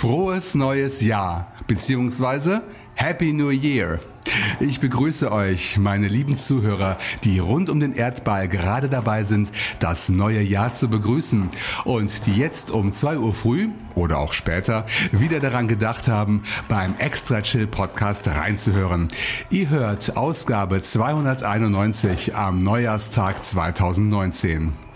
Frohes neues Jahr, beziehungsweise Happy New Year. Ich begrüße euch, meine lieben Zuhörer, die rund um den Erdball gerade dabei sind, das neue Jahr zu begrüßen und die jetzt um 2 Uhr früh oder auch später wieder daran gedacht haben, beim Extra Chill Podcast reinzuhören. Ihr hört Ausgabe 291 am Neujahrstag 2019.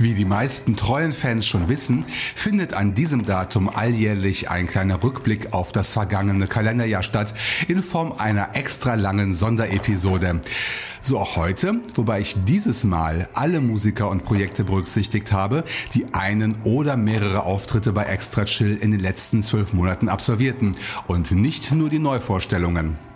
Wie die meisten treuen Fans schon wissen, findet an diesem Datum alljährlich ein kleiner Rückblick auf das vergangene Kalenderjahr statt in Form einer extra langen Sonderepisode. So auch heute, wobei ich dieses Mal alle Musiker und Projekte berücksichtigt habe, die einen oder mehrere Auftritte bei Extra Chill in den letzten zwölf Monaten absolvierten und nicht nur die Neuvorstellungen.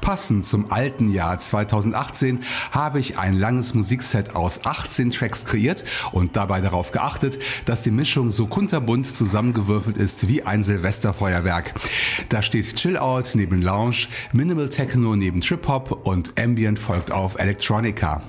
Passend zum alten Jahr 2018 habe ich ein langes Musikset aus 18 Tracks kreiert und dabei darauf geachtet, dass die Mischung so kunterbunt zusammengewürfelt ist wie ein Silvesterfeuerwerk. Da steht Chill Out neben Lounge, Minimal Techno neben Trip Hop und Ambient folgt auf Electronica.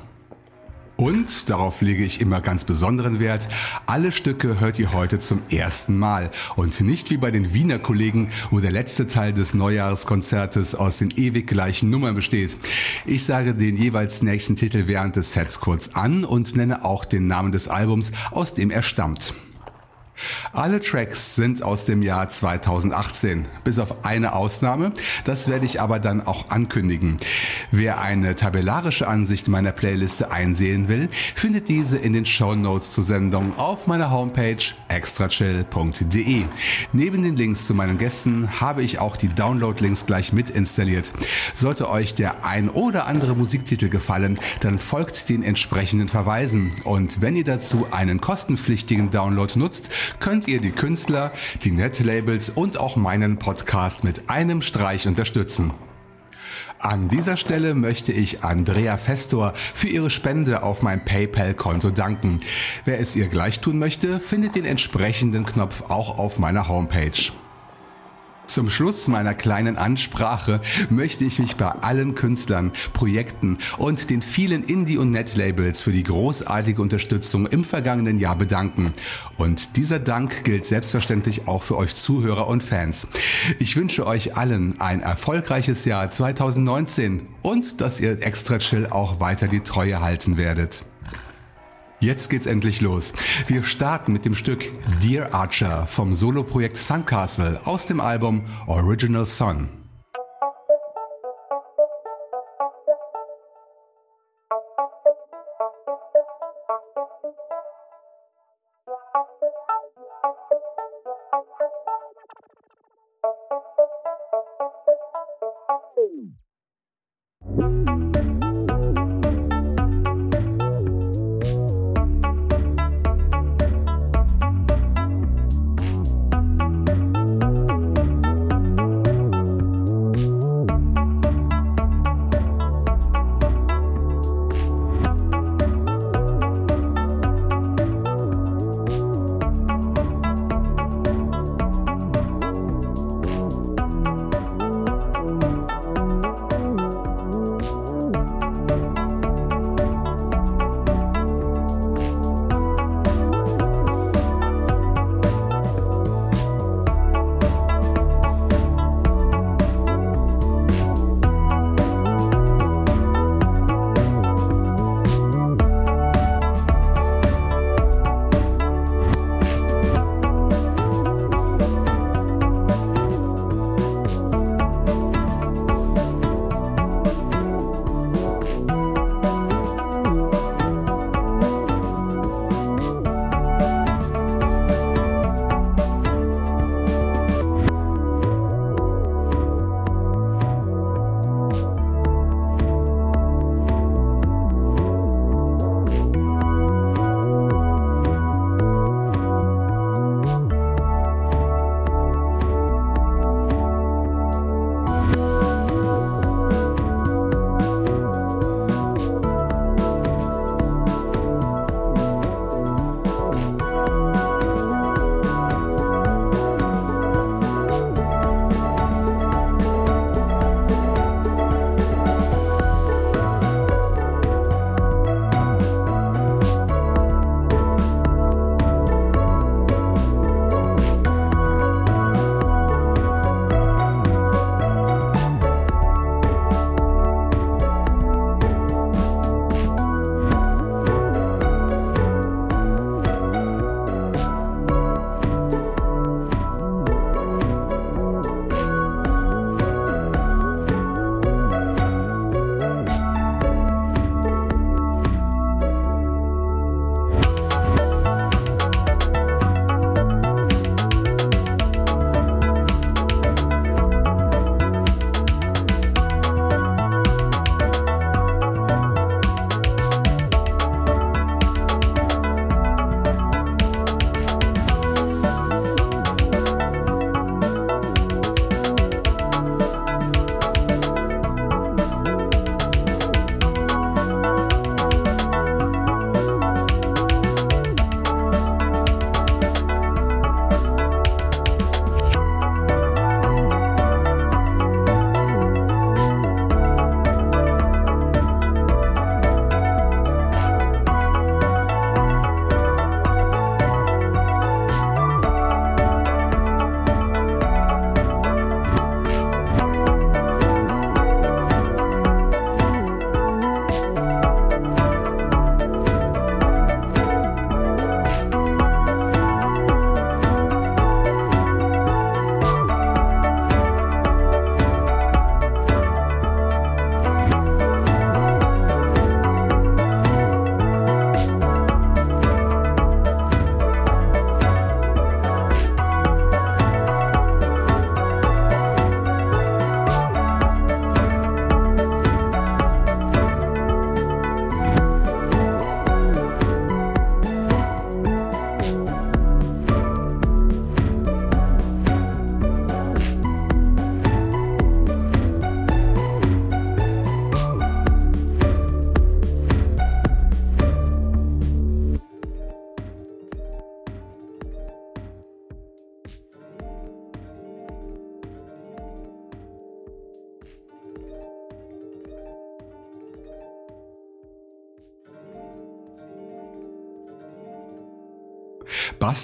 Und, darauf lege ich immer ganz besonderen Wert, alle Stücke hört ihr heute zum ersten Mal und nicht wie bei den Wiener Kollegen, wo der letzte Teil des Neujahreskonzertes aus den ewig gleichen Nummern besteht. Ich sage den jeweils nächsten Titel während des Sets kurz an und nenne auch den Namen des Albums, aus dem er stammt. Alle Tracks sind aus dem Jahr 2018, bis auf eine Ausnahme. Das werde ich aber dann auch ankündigen. Wer eine tabellarische Ansicht meiner Playliste einsehen will, findet diese in den Show zur Sendung auf meiner Homepage extrachill.de. Neben den Links zu meinen Gästen habe ich auch die Download-Links gleich mit installiert. Sollte euch der ein oder andere Musiktitel gefallen, dann folgt den entsprechenden Verweisen. Und wenn ihr dazu einen kostenpflichtigen Download nutzt, könnt ihr die Künstler, die Netlabels und auch meinen Podcast mit einem Streich unterstützen. An dieser Stelle möchte ich Andrea Festor für ihre Spende auf mein PayPal-Konto danken. Wer es ihr gleich tun möchte, findet den entsprechenden Knopf auch auf meiner Homepage. Zum Schluss meiner kleinen Ansprache möchte ich mich bei allen Künstlern, Projekten und den vielen Indie- und Net-Labels für die großartige Unterstützung im vergangenen Jahr bedanken. Und dieser Dank gilt selbstverständlich auch für euch Zuhörer und Fans. Ich wünsche euch allen ein erfolgreiches Jahr 2019 und dass ihr extra chill auch weiter die Treue halten werdet. Jetzt geht's endlich los. Wir starten mit dem Stück Dear Archer vom Soloprojekt Suncastle aus dem Album Original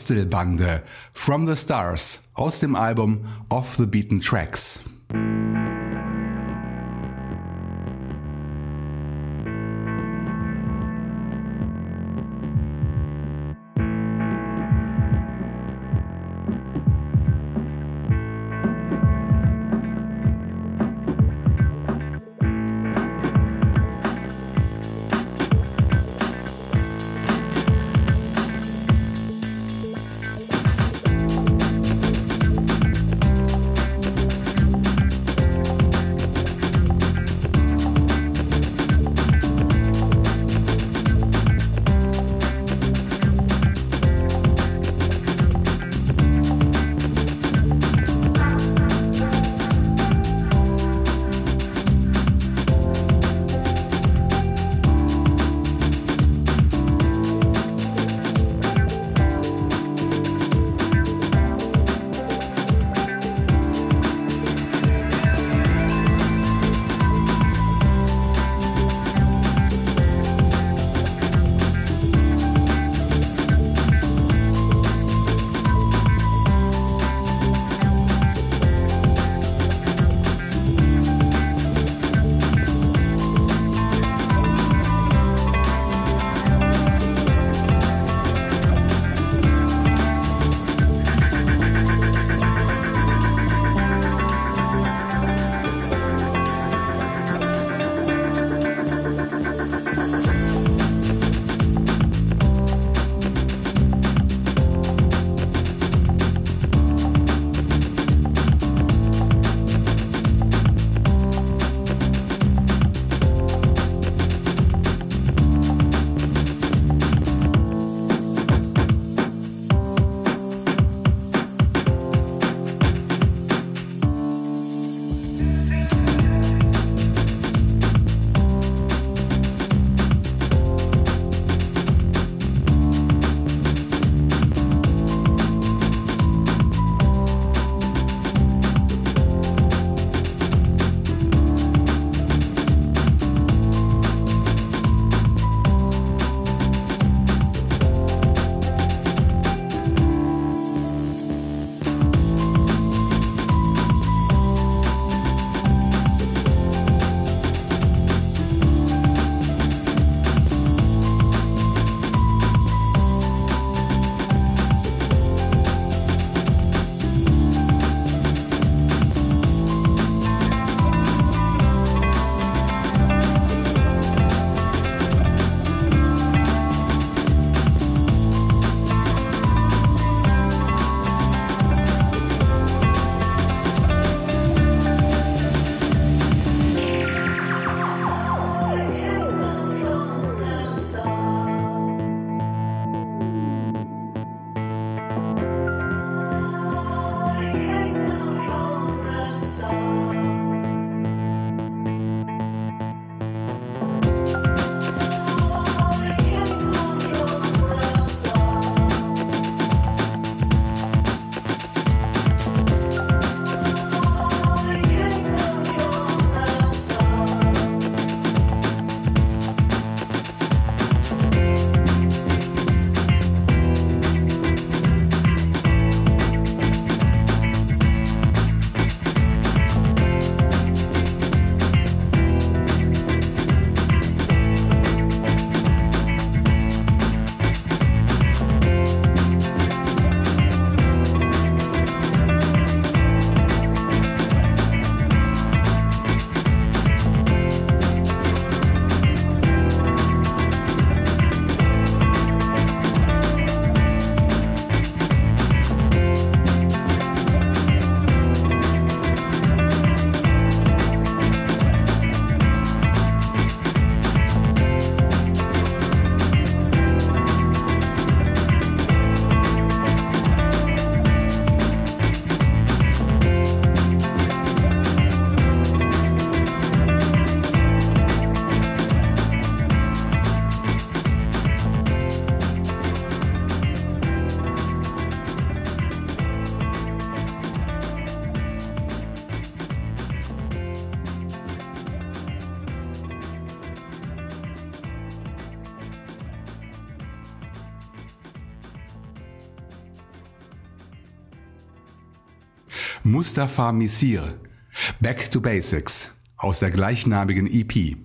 Son. Bastelbande From the Stars aus dem Album Off the Beaten Tracks. Mustafa Misir. Back to Basics aus der gleichnamigen EP.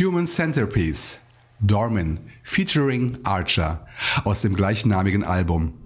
Human Centerpiece, Dorman, featuring Archer aus dem gleichnamigen Album.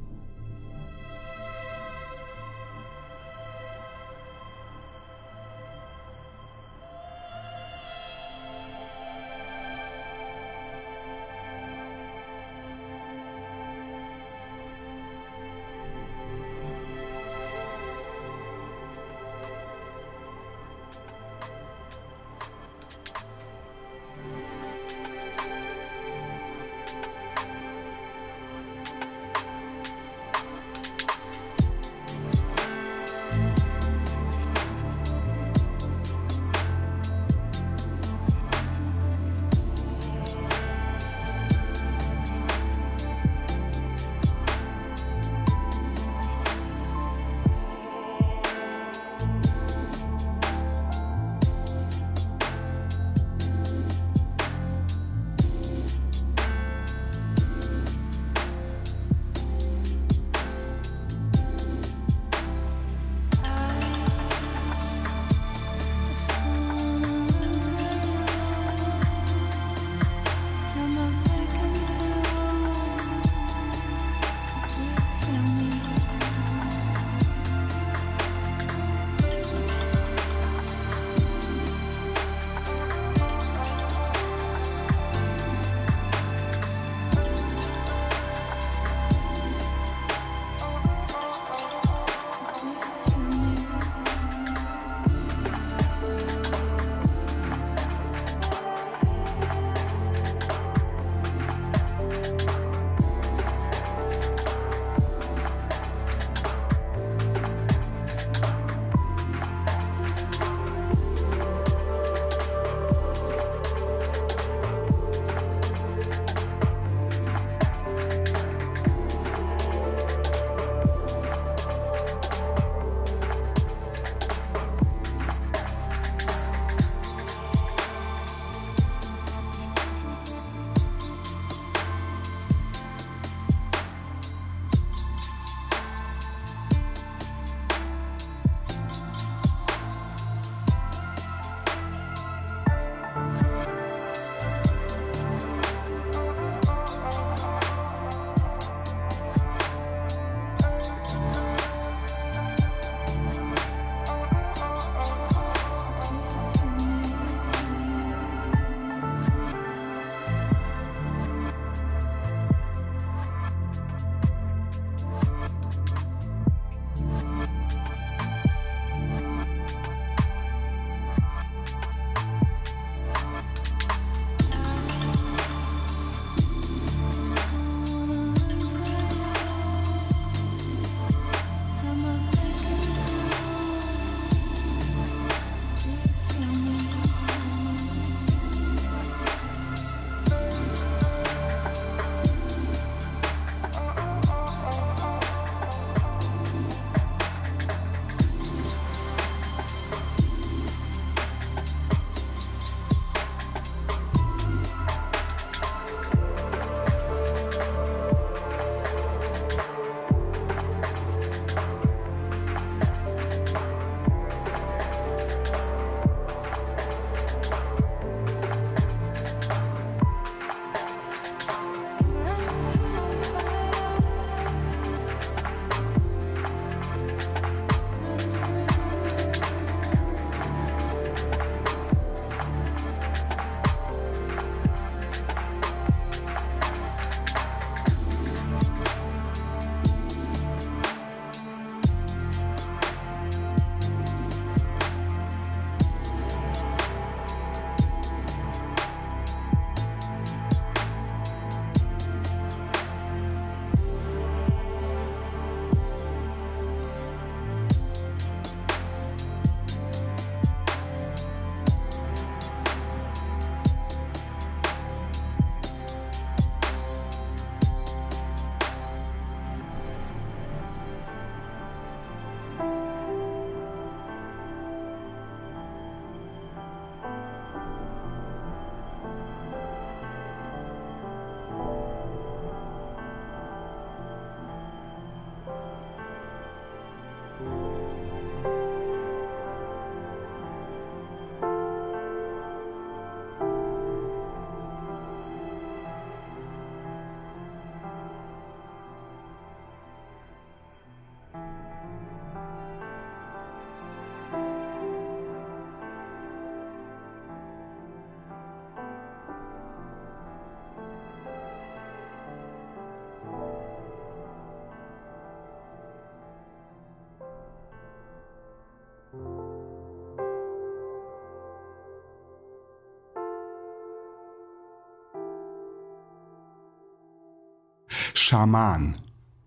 Shaman,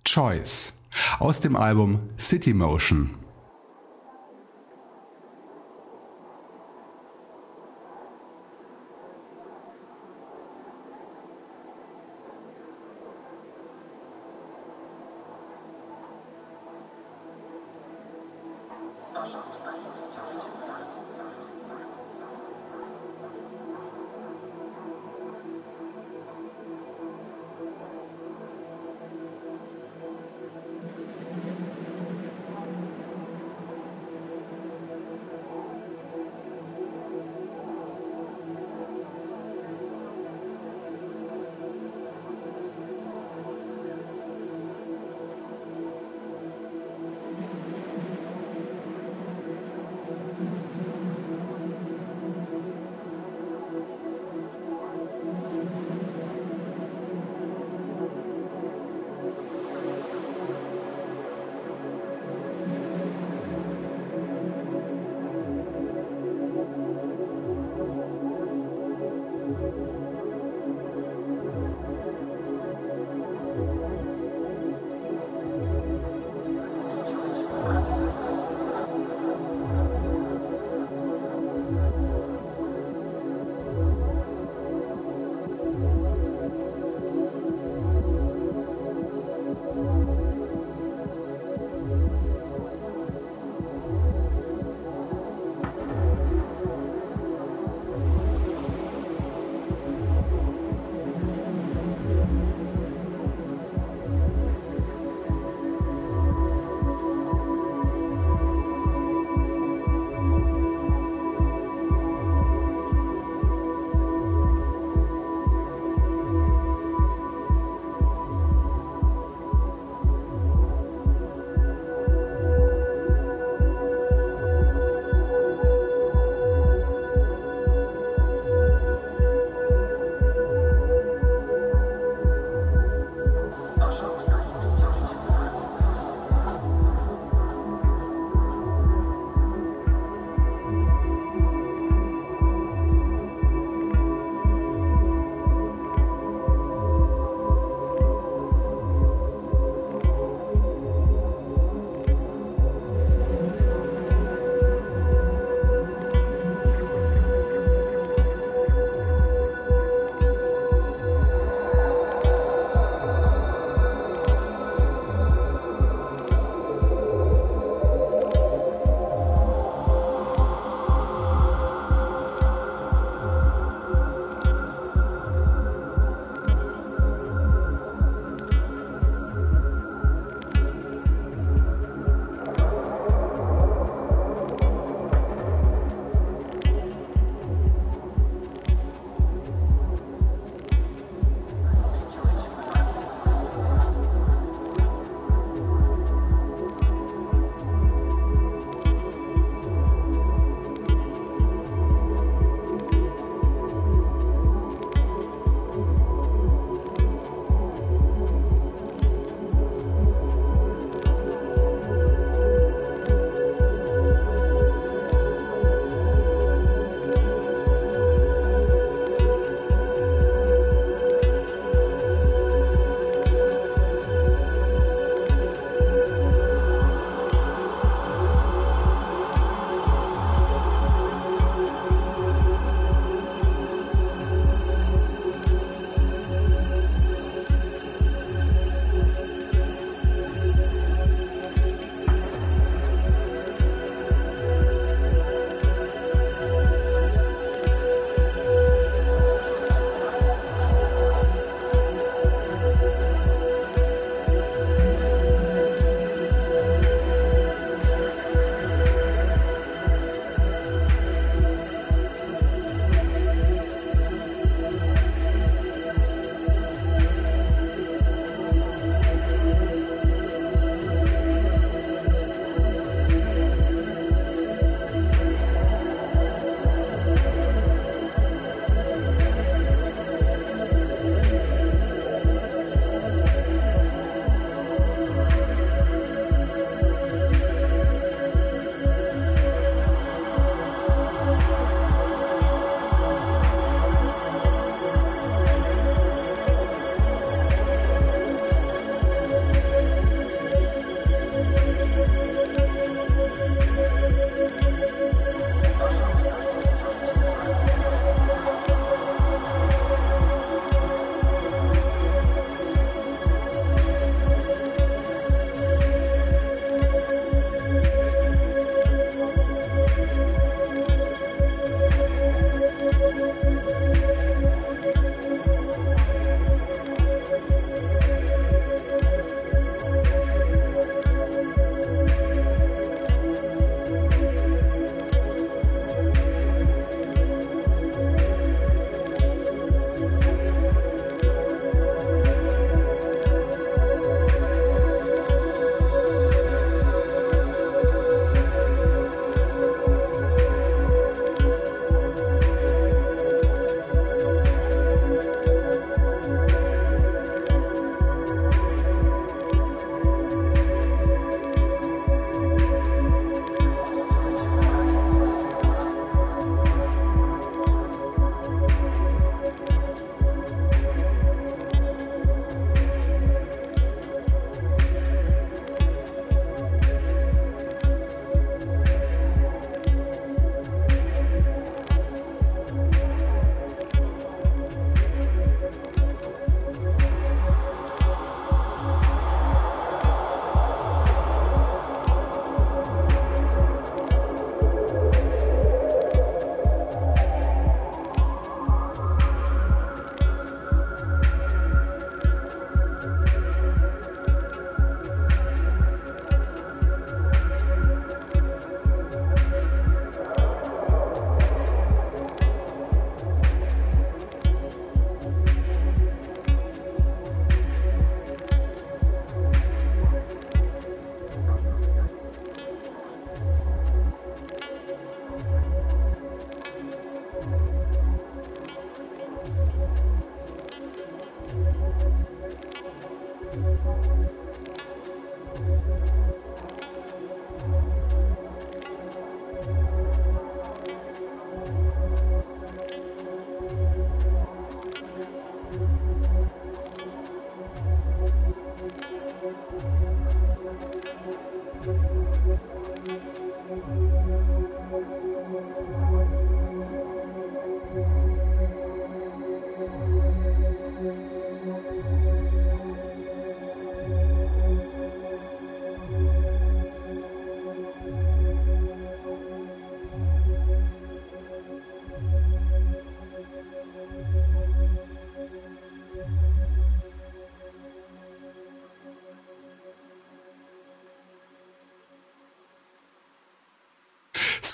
Choice aus dem Album City Motion.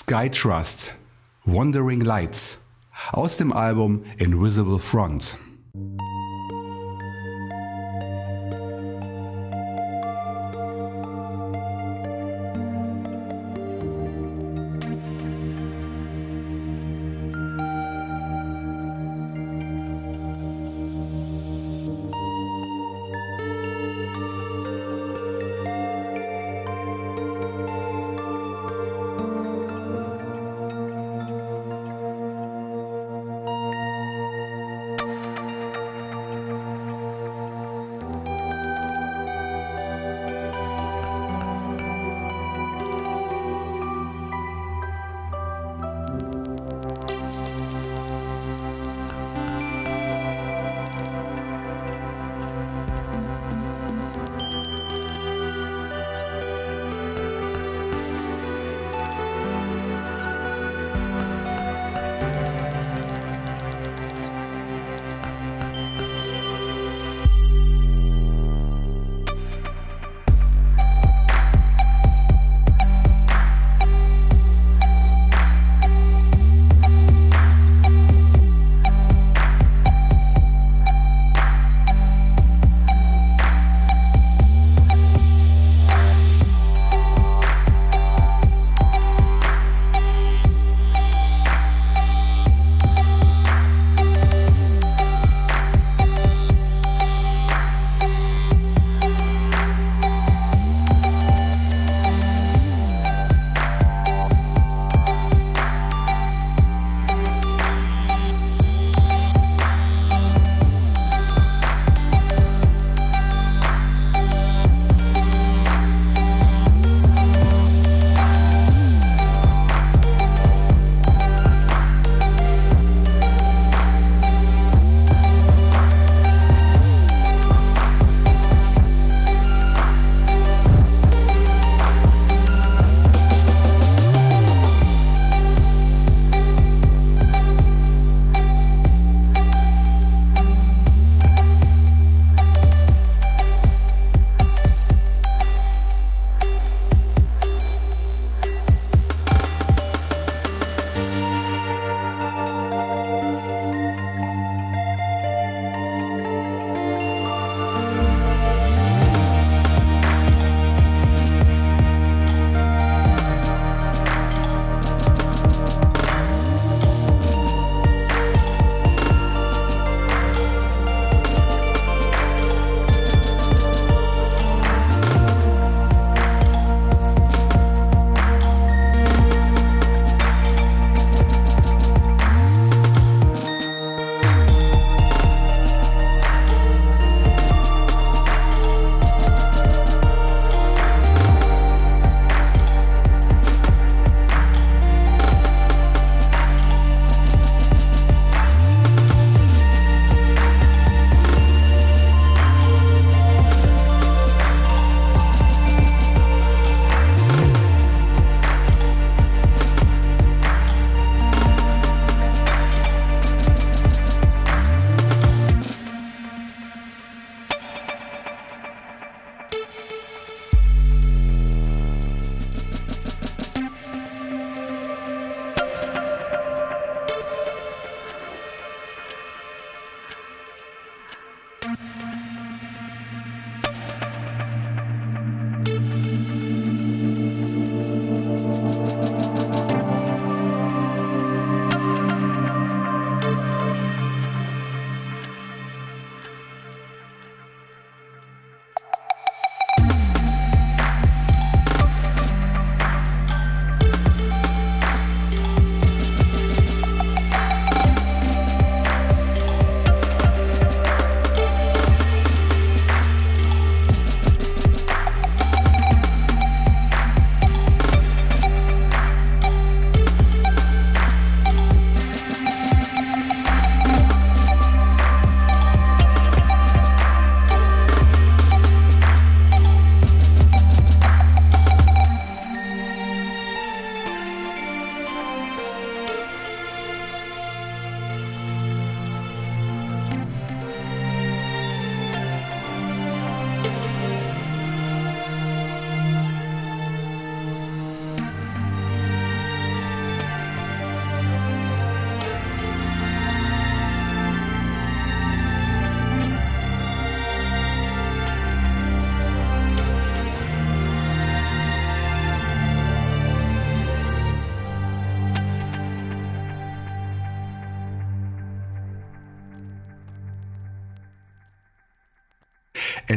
Sky Trust, Wandering Lights aus dem Album Invisible Front.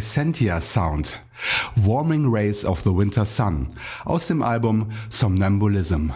Essentia Sound, Warming Rays of the Winter Sun aus dem Album Somnambulism.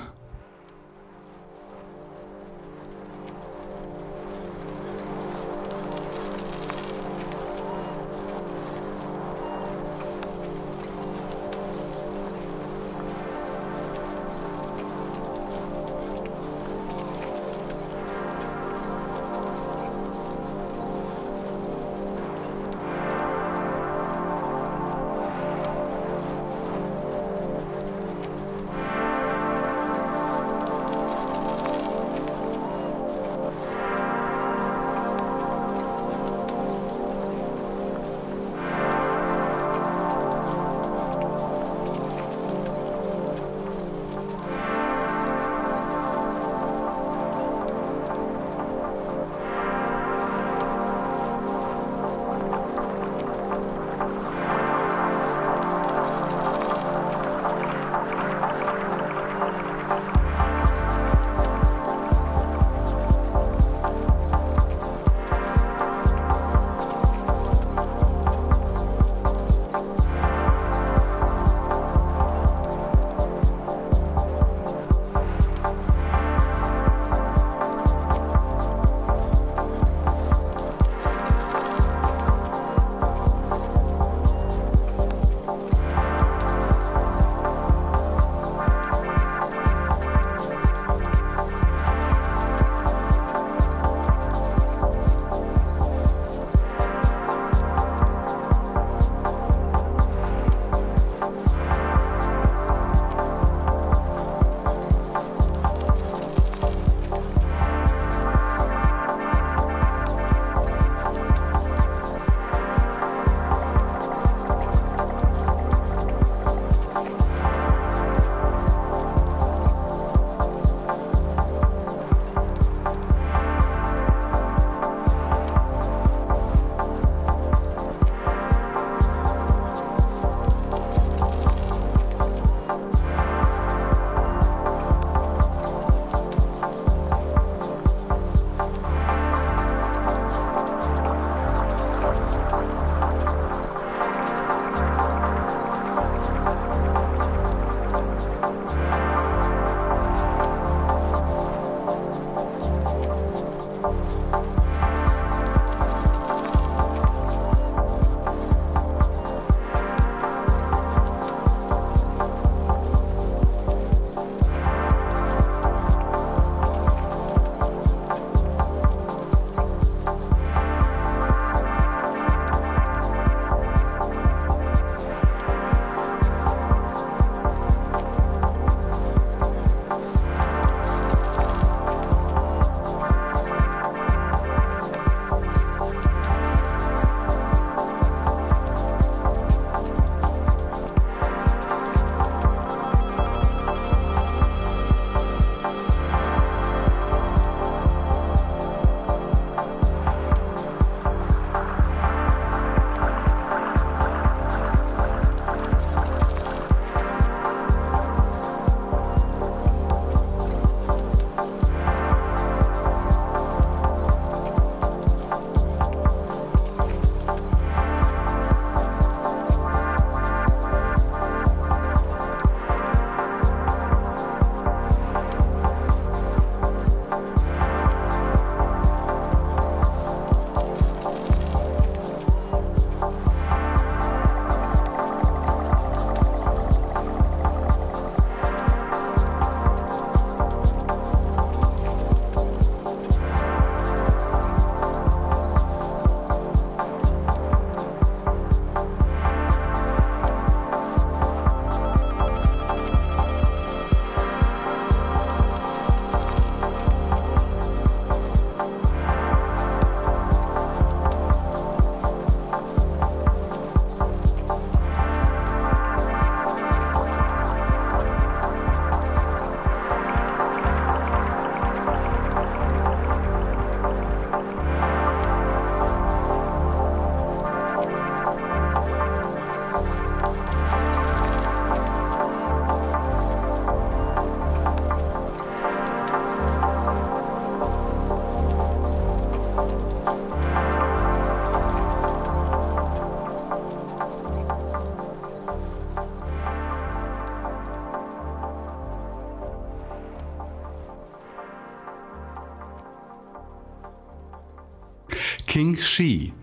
King She,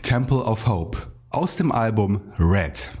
Temple of Hope aus dem Album Red.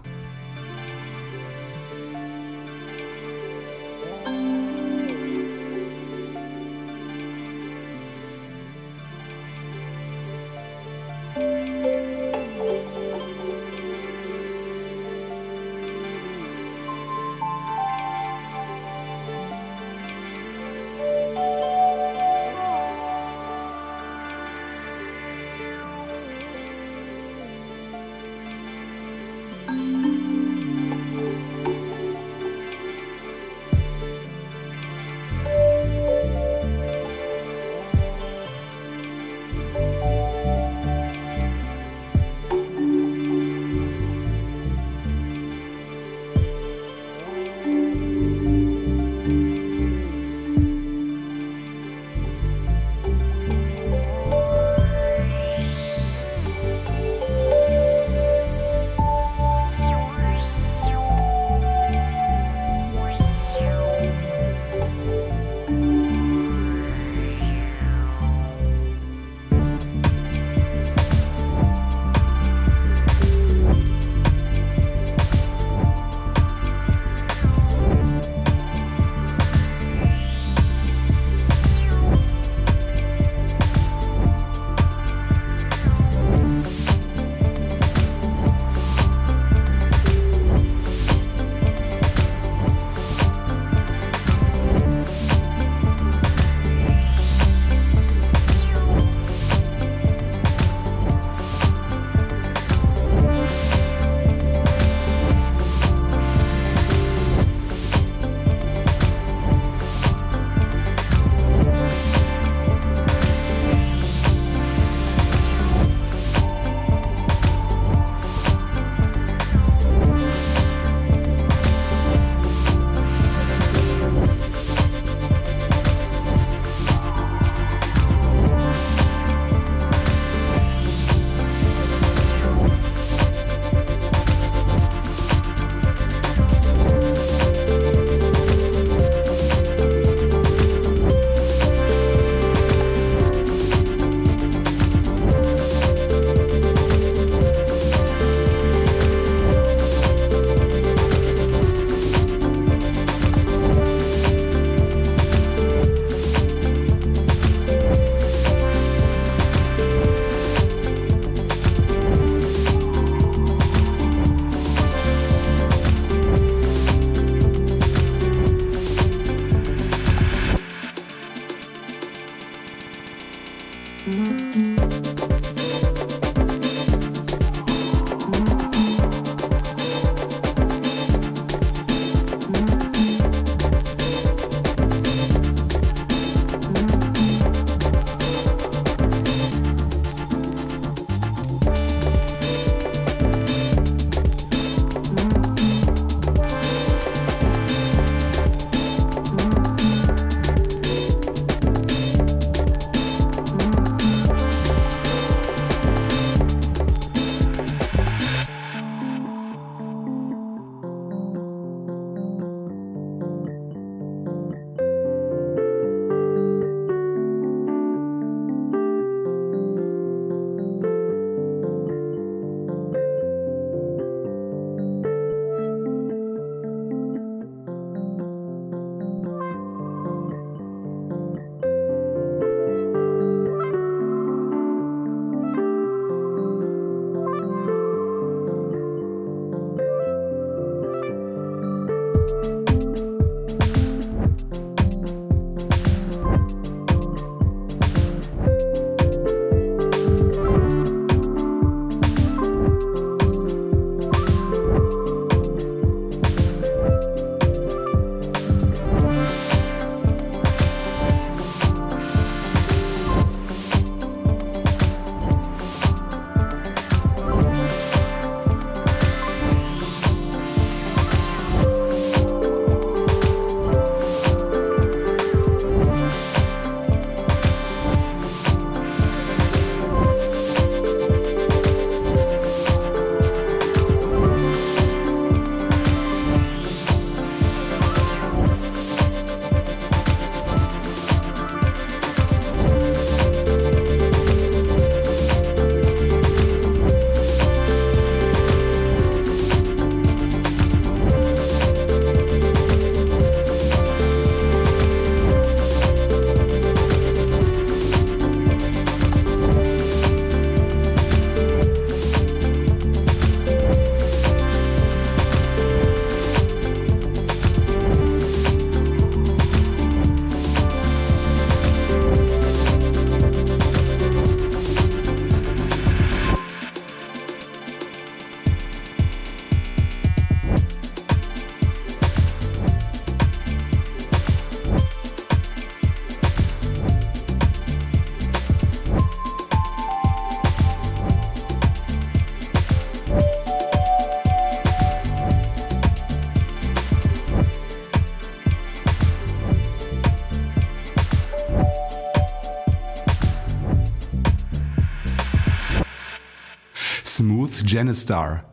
Janistar,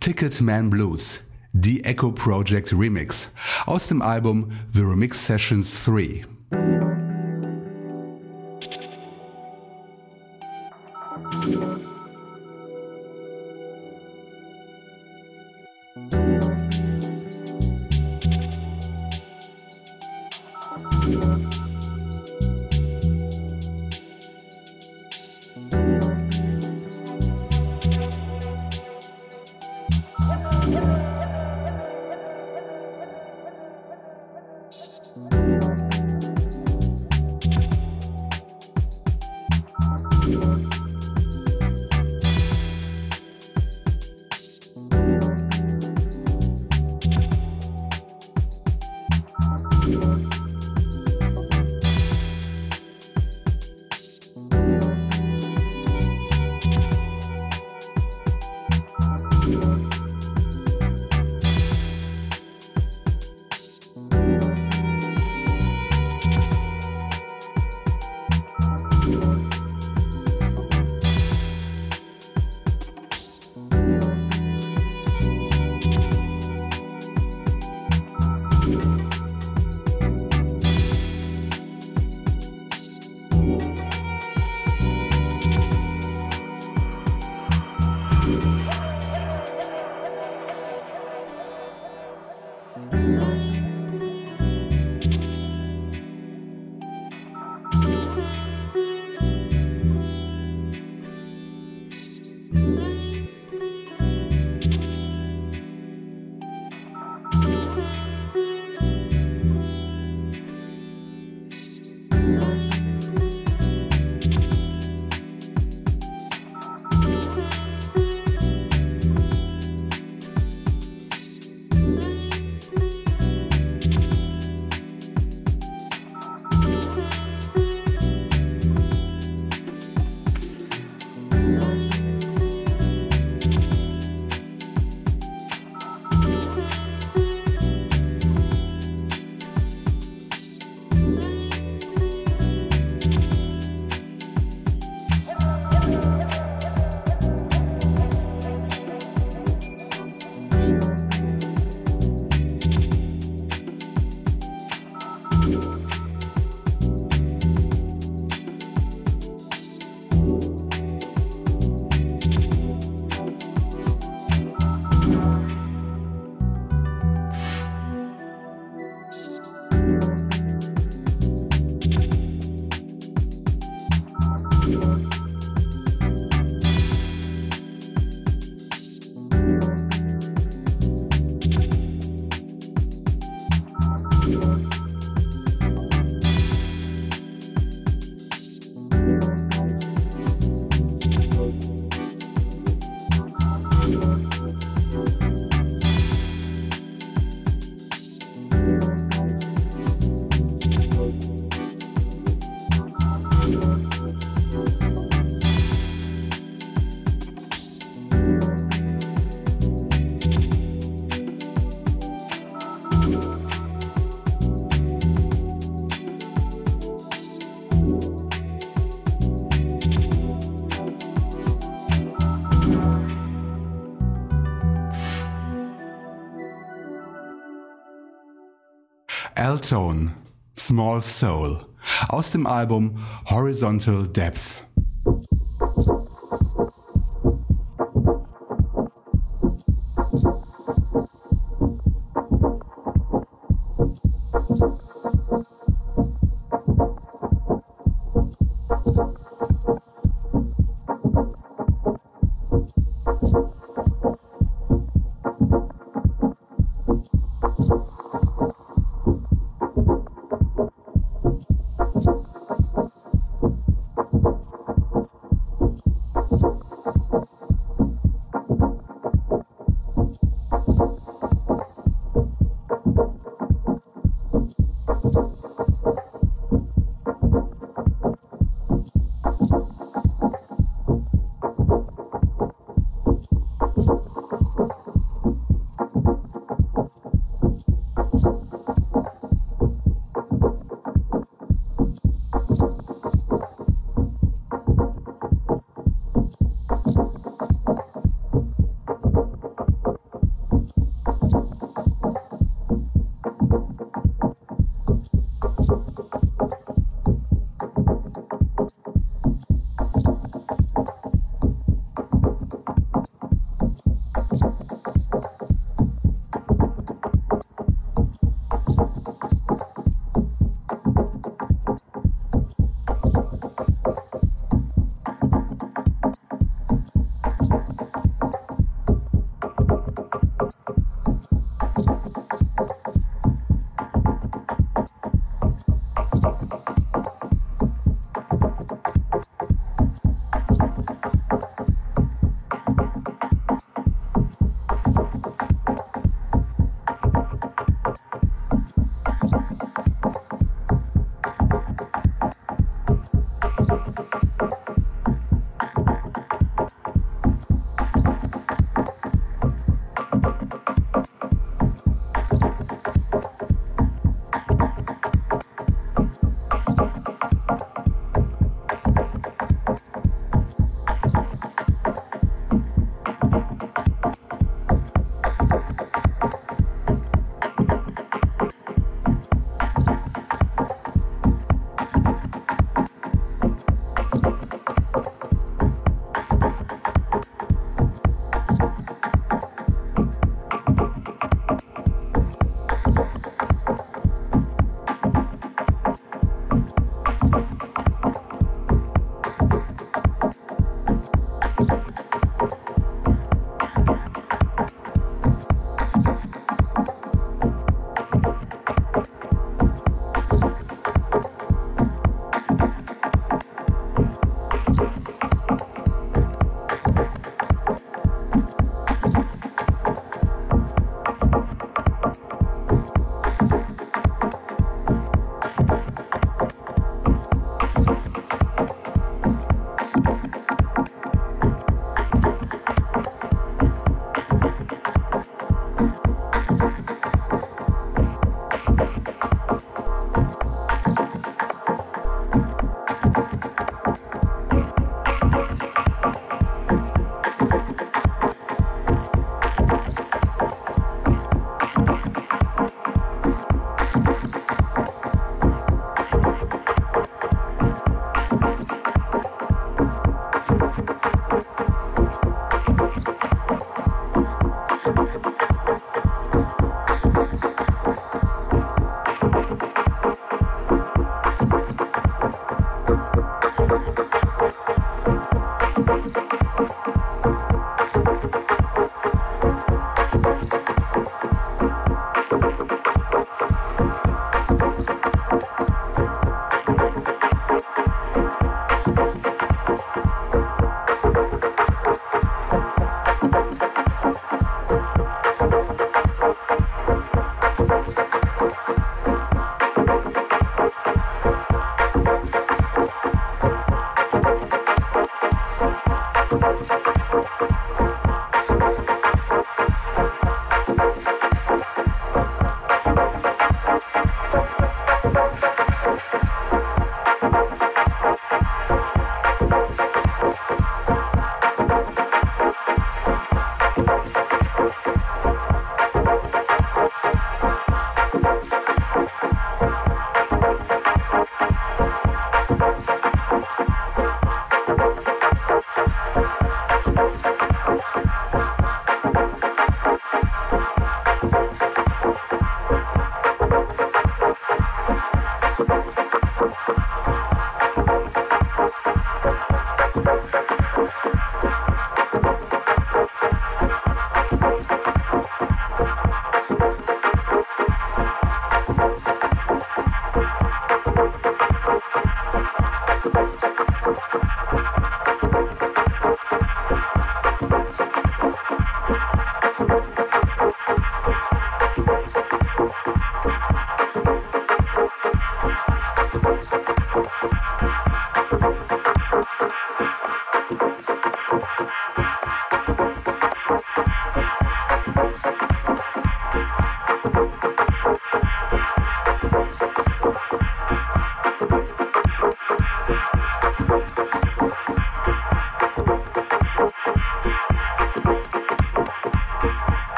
Ticket Man Blues, The Echo Project Remix aus dem Album The Remix Sessions 3. Altone, Small Soul aus dem Album Horizontal Depth.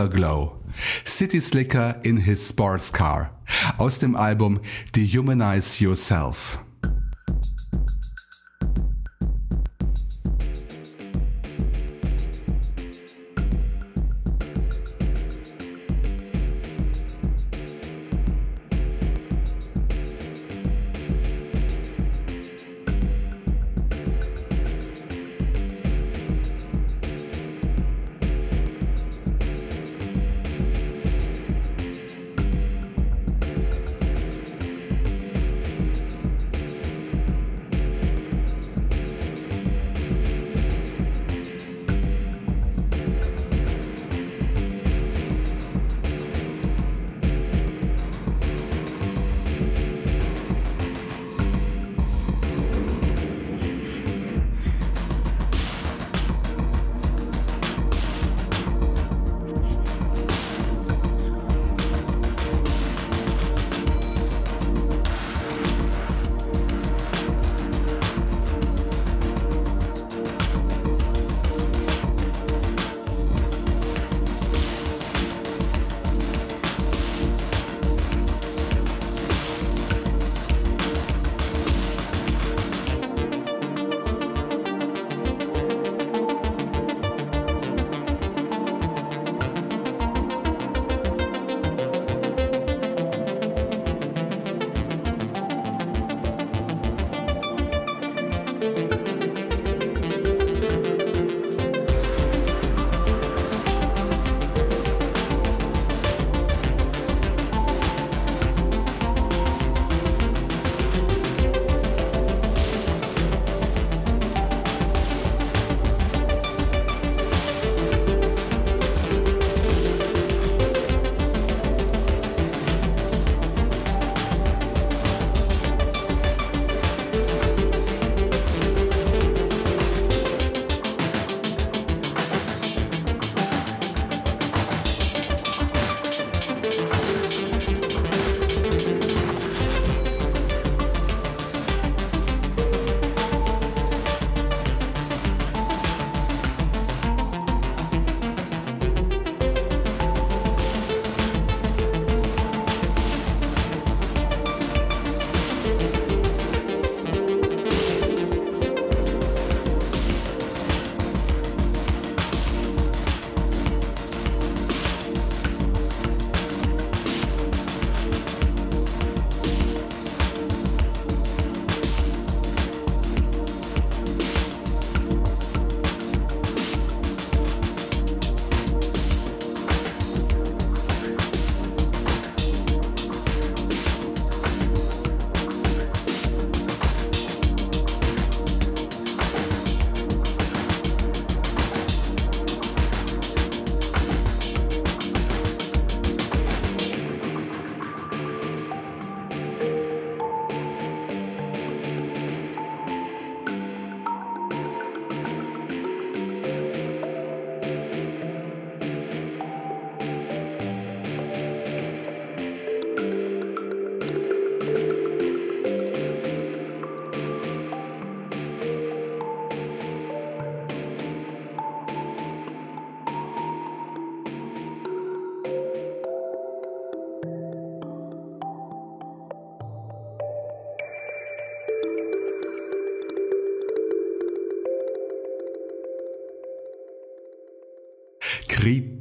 Amber Glow. City Slicker in his sports car. Aus dem Album Dehumanize Yourself.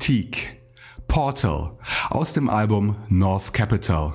Kritik. Portal aus dem Album North Capital.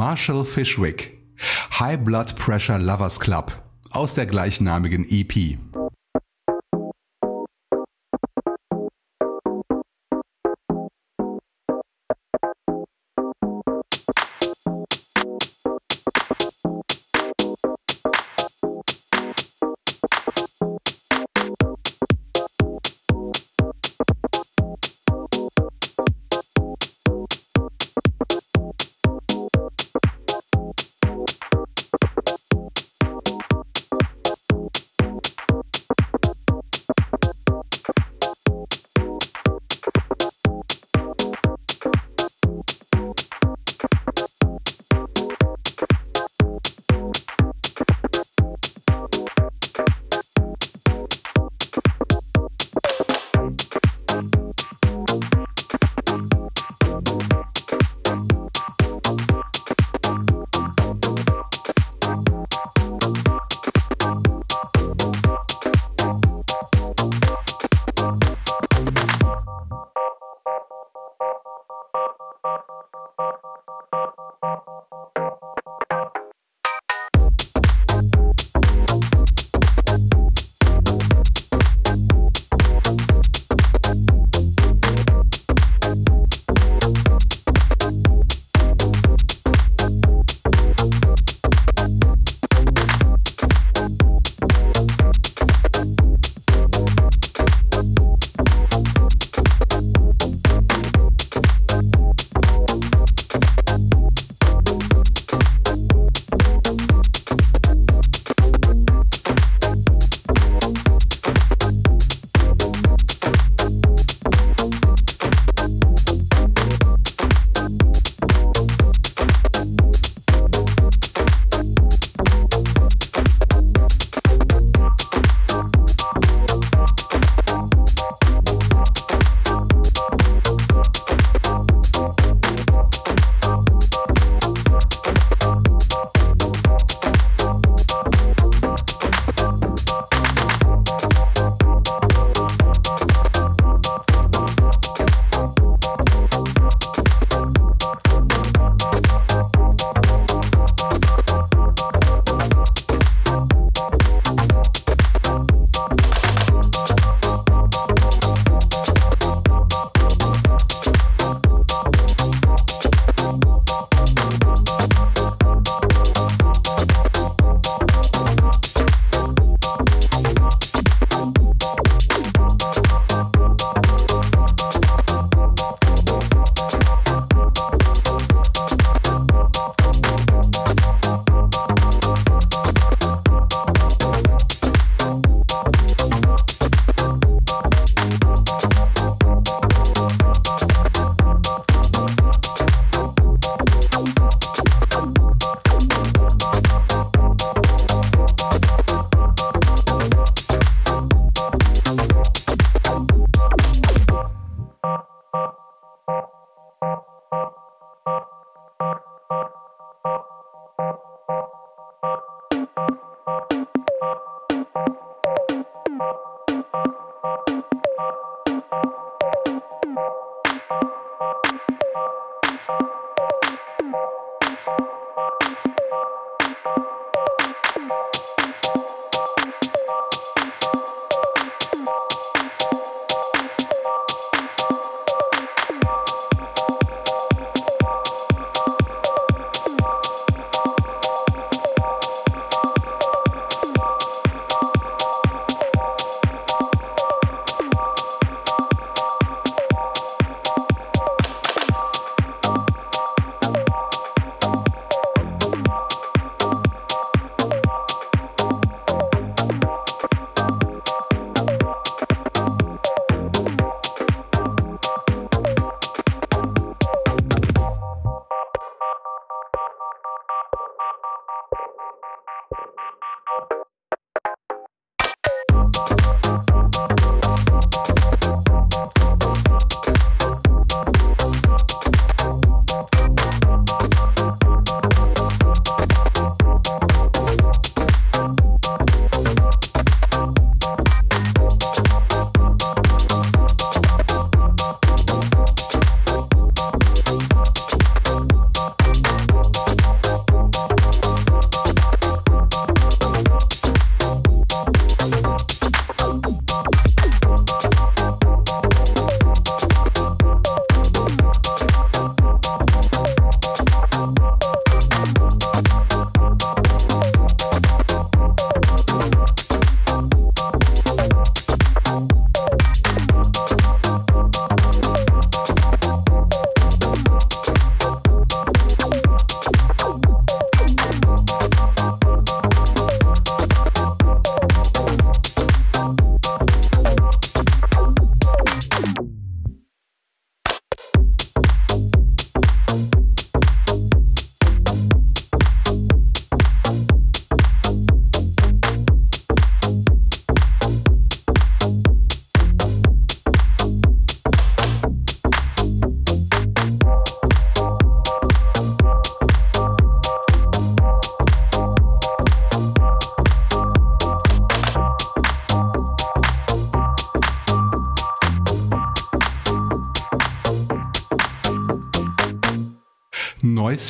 Marshall Fishwick, High Blood Pressure Lovers Club aus der gleichnamigen EP.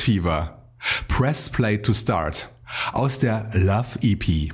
Fever. Press Play to Start aus der Love EP.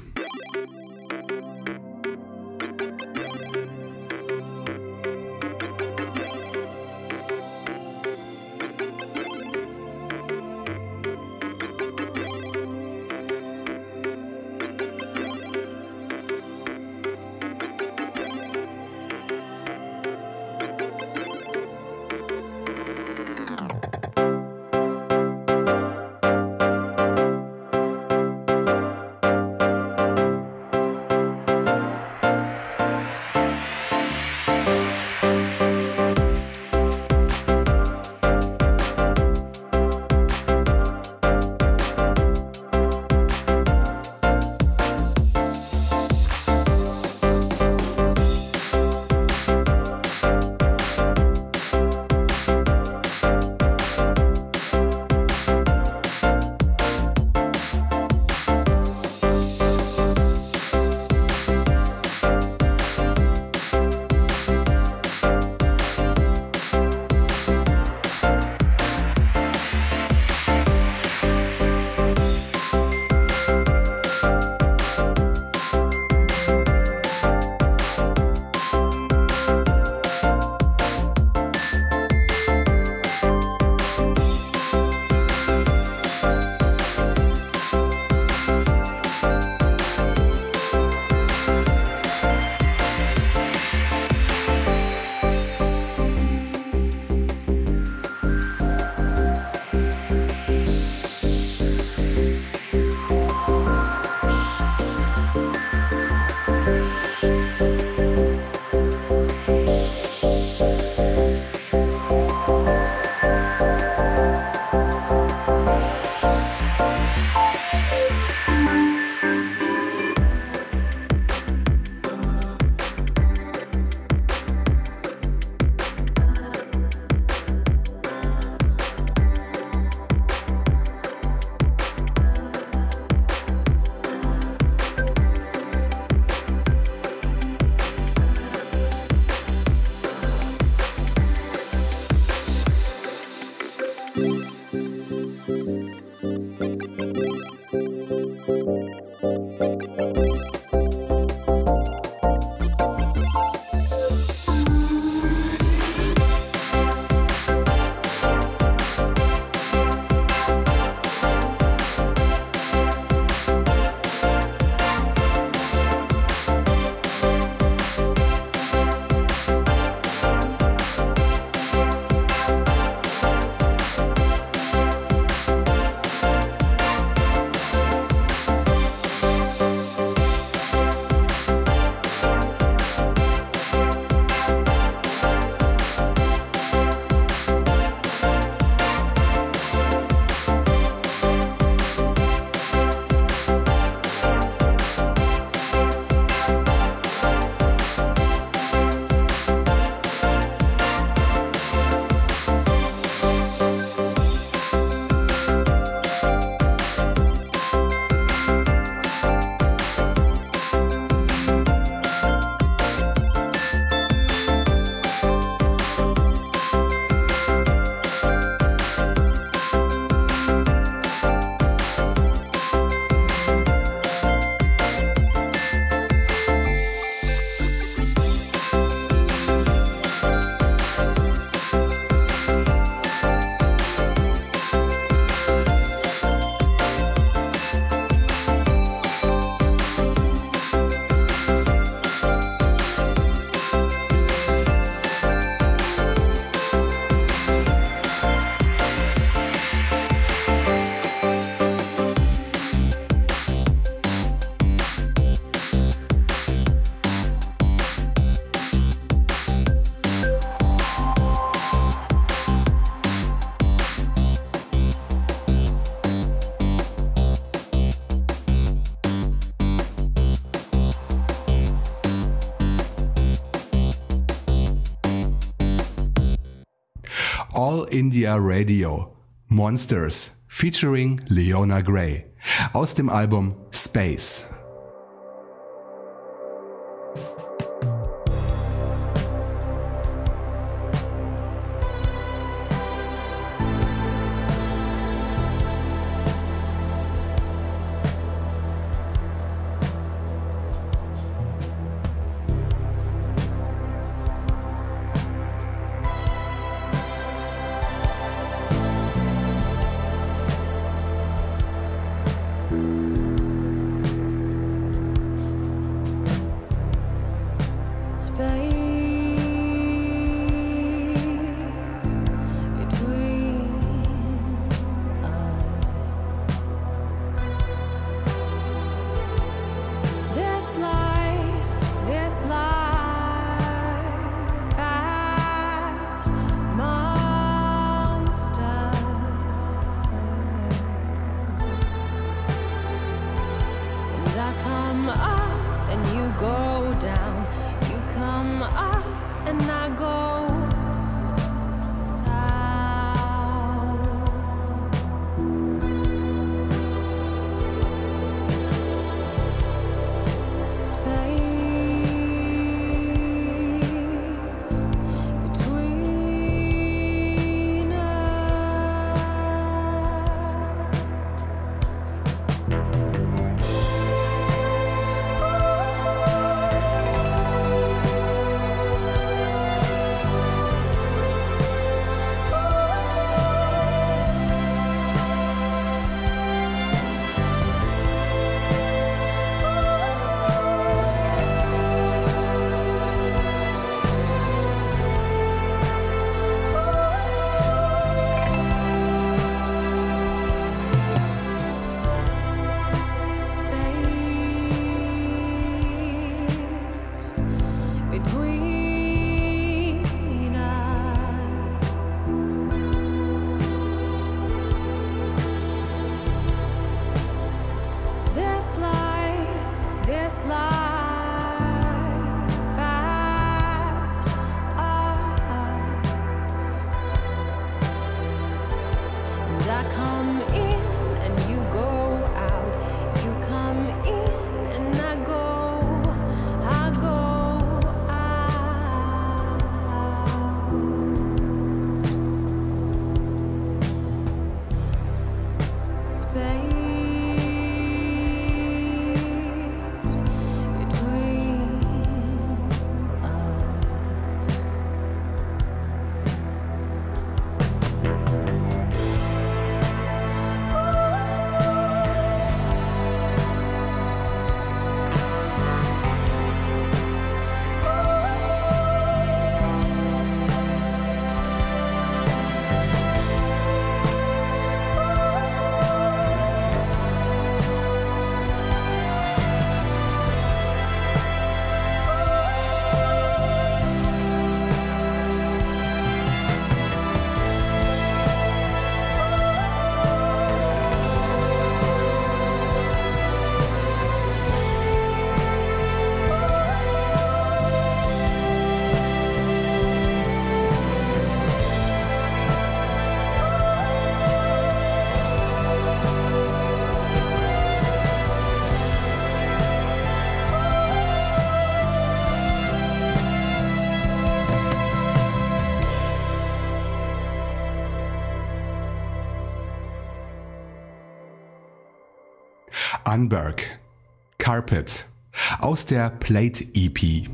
All India Radio Monsters featuring Leona Gray aus dem Album Space. Unberg, Carpet aus der Plate EP.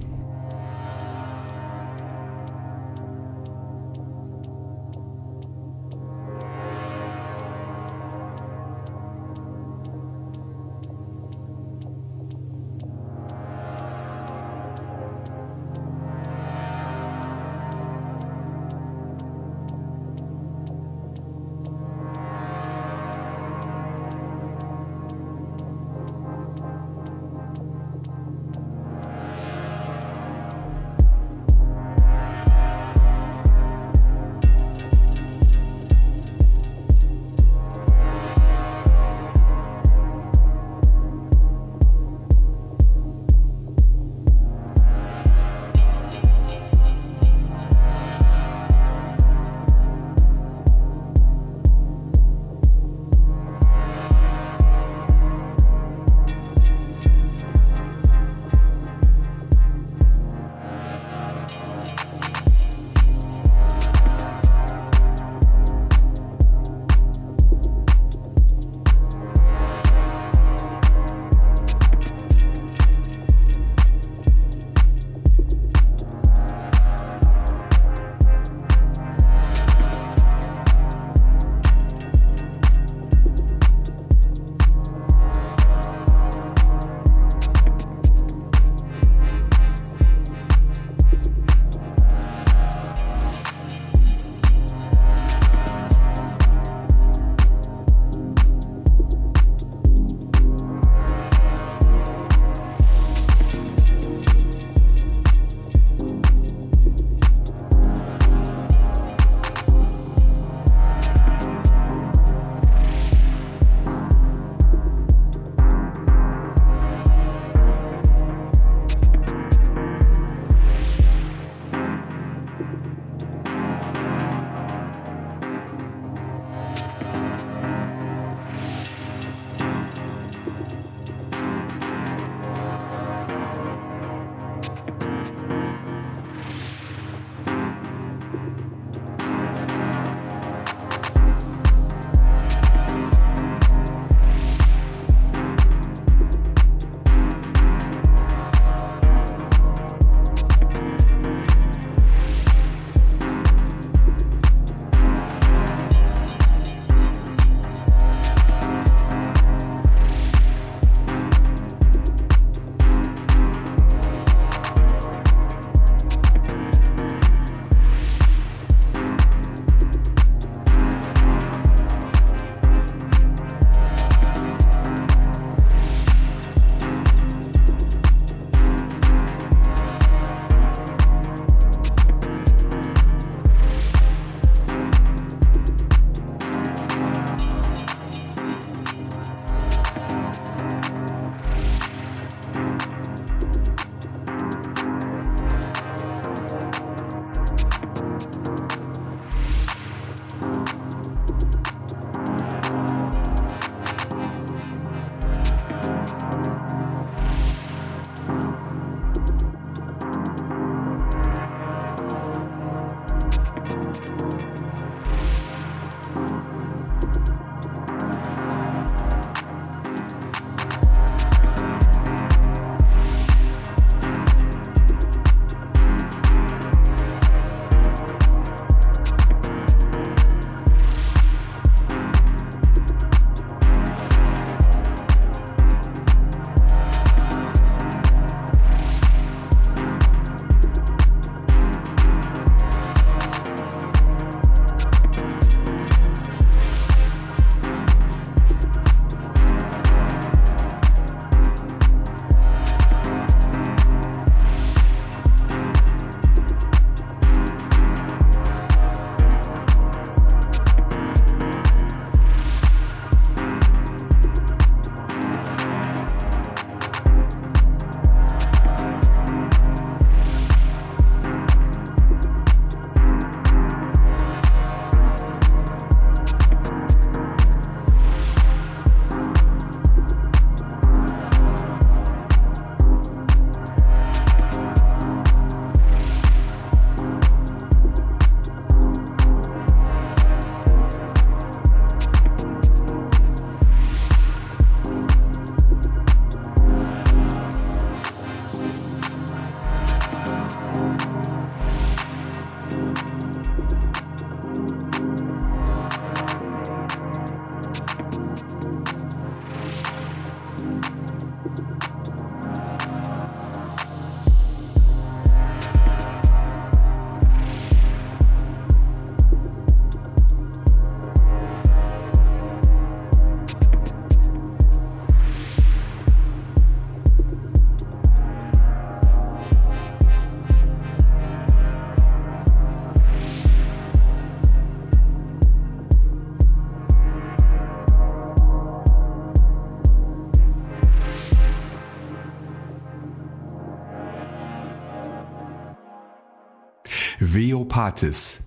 Veo Patis,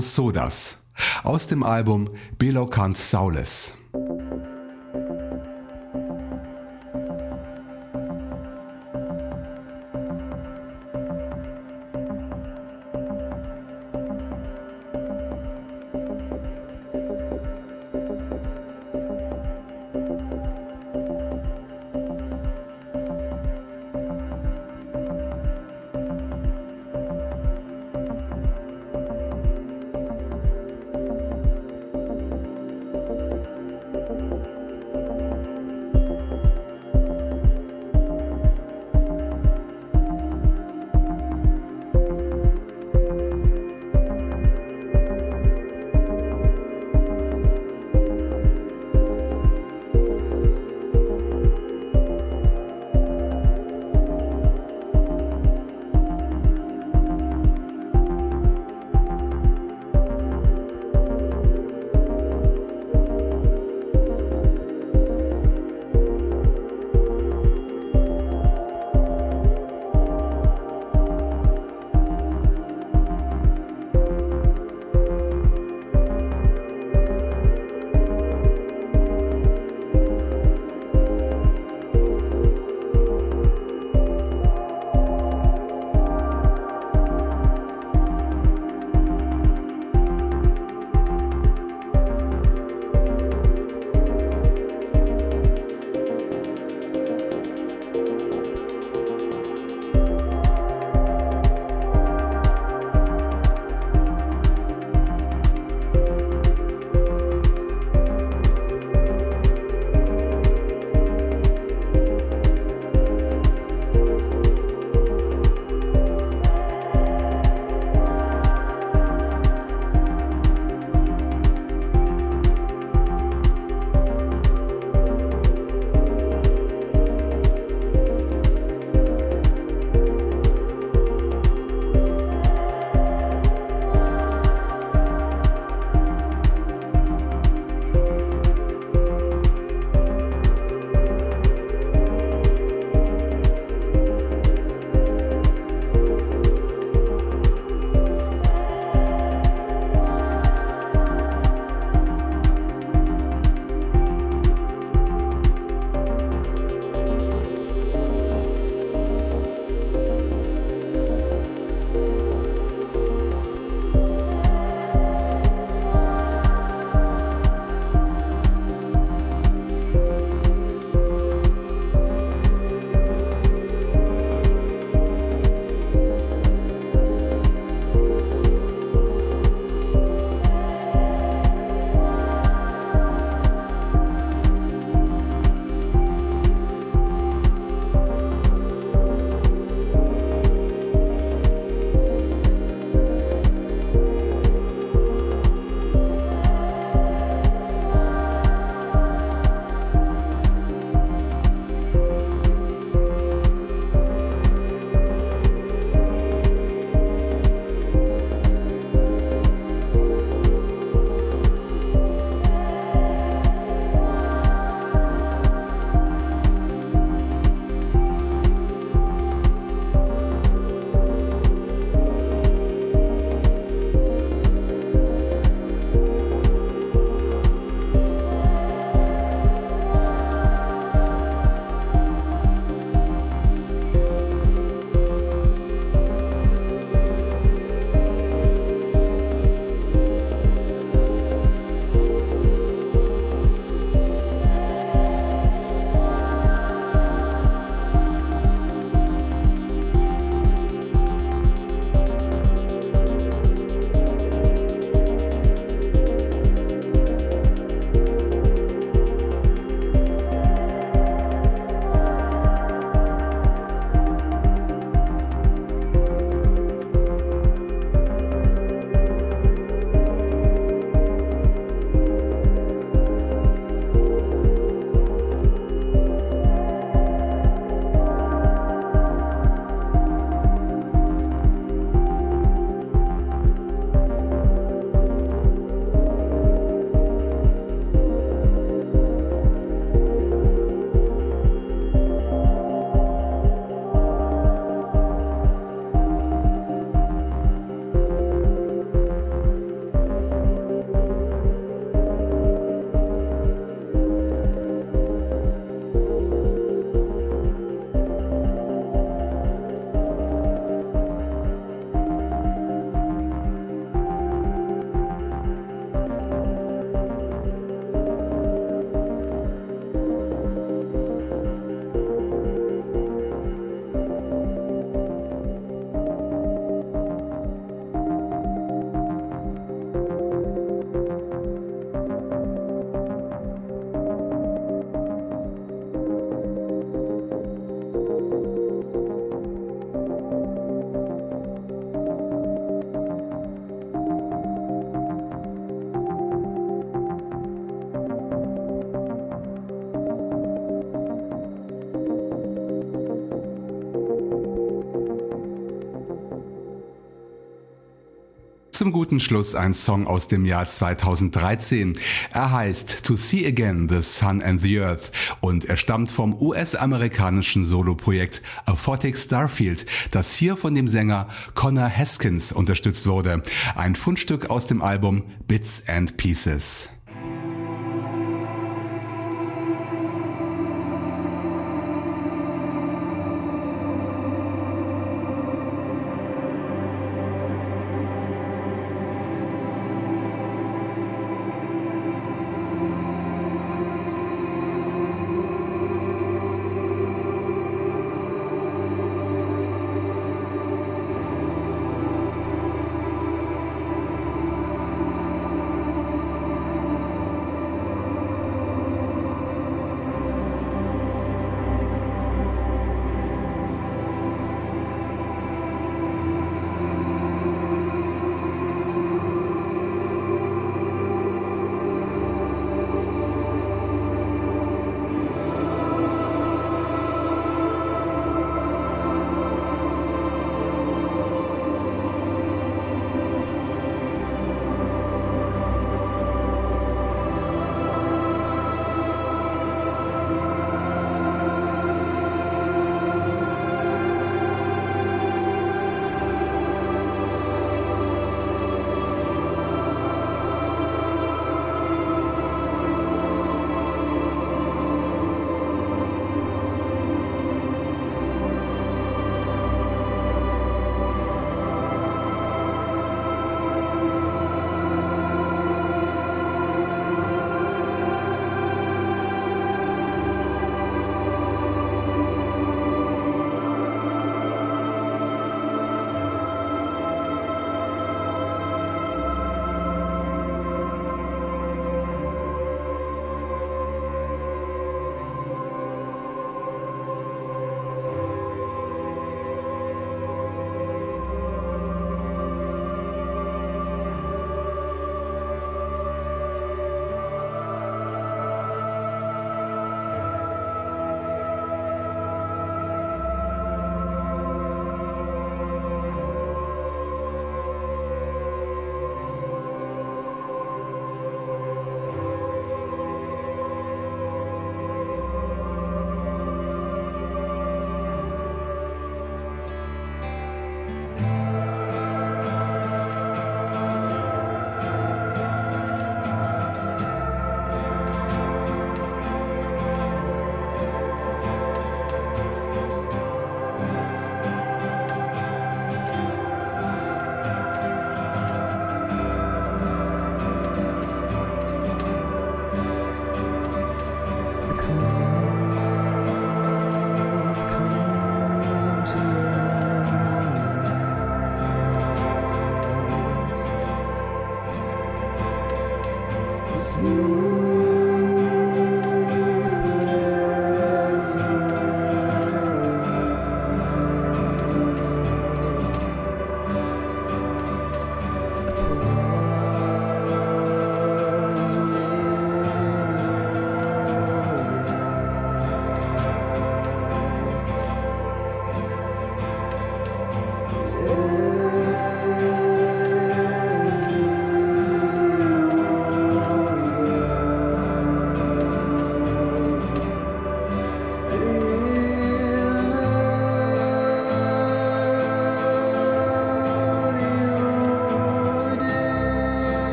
Sodas aus dem Album Belocant Saules. Zum guten Schluss ein Song aus dem Jahr 2013. Er heißt To See Again the Sun and the Earth und er stammt vom US-amerikanischen Soloprojekt Aphotic Starfield, das hier von dem Sänger Connor Haskins unterstützt wurde. Ein Fundstück aus dem Album Bits and Pieces.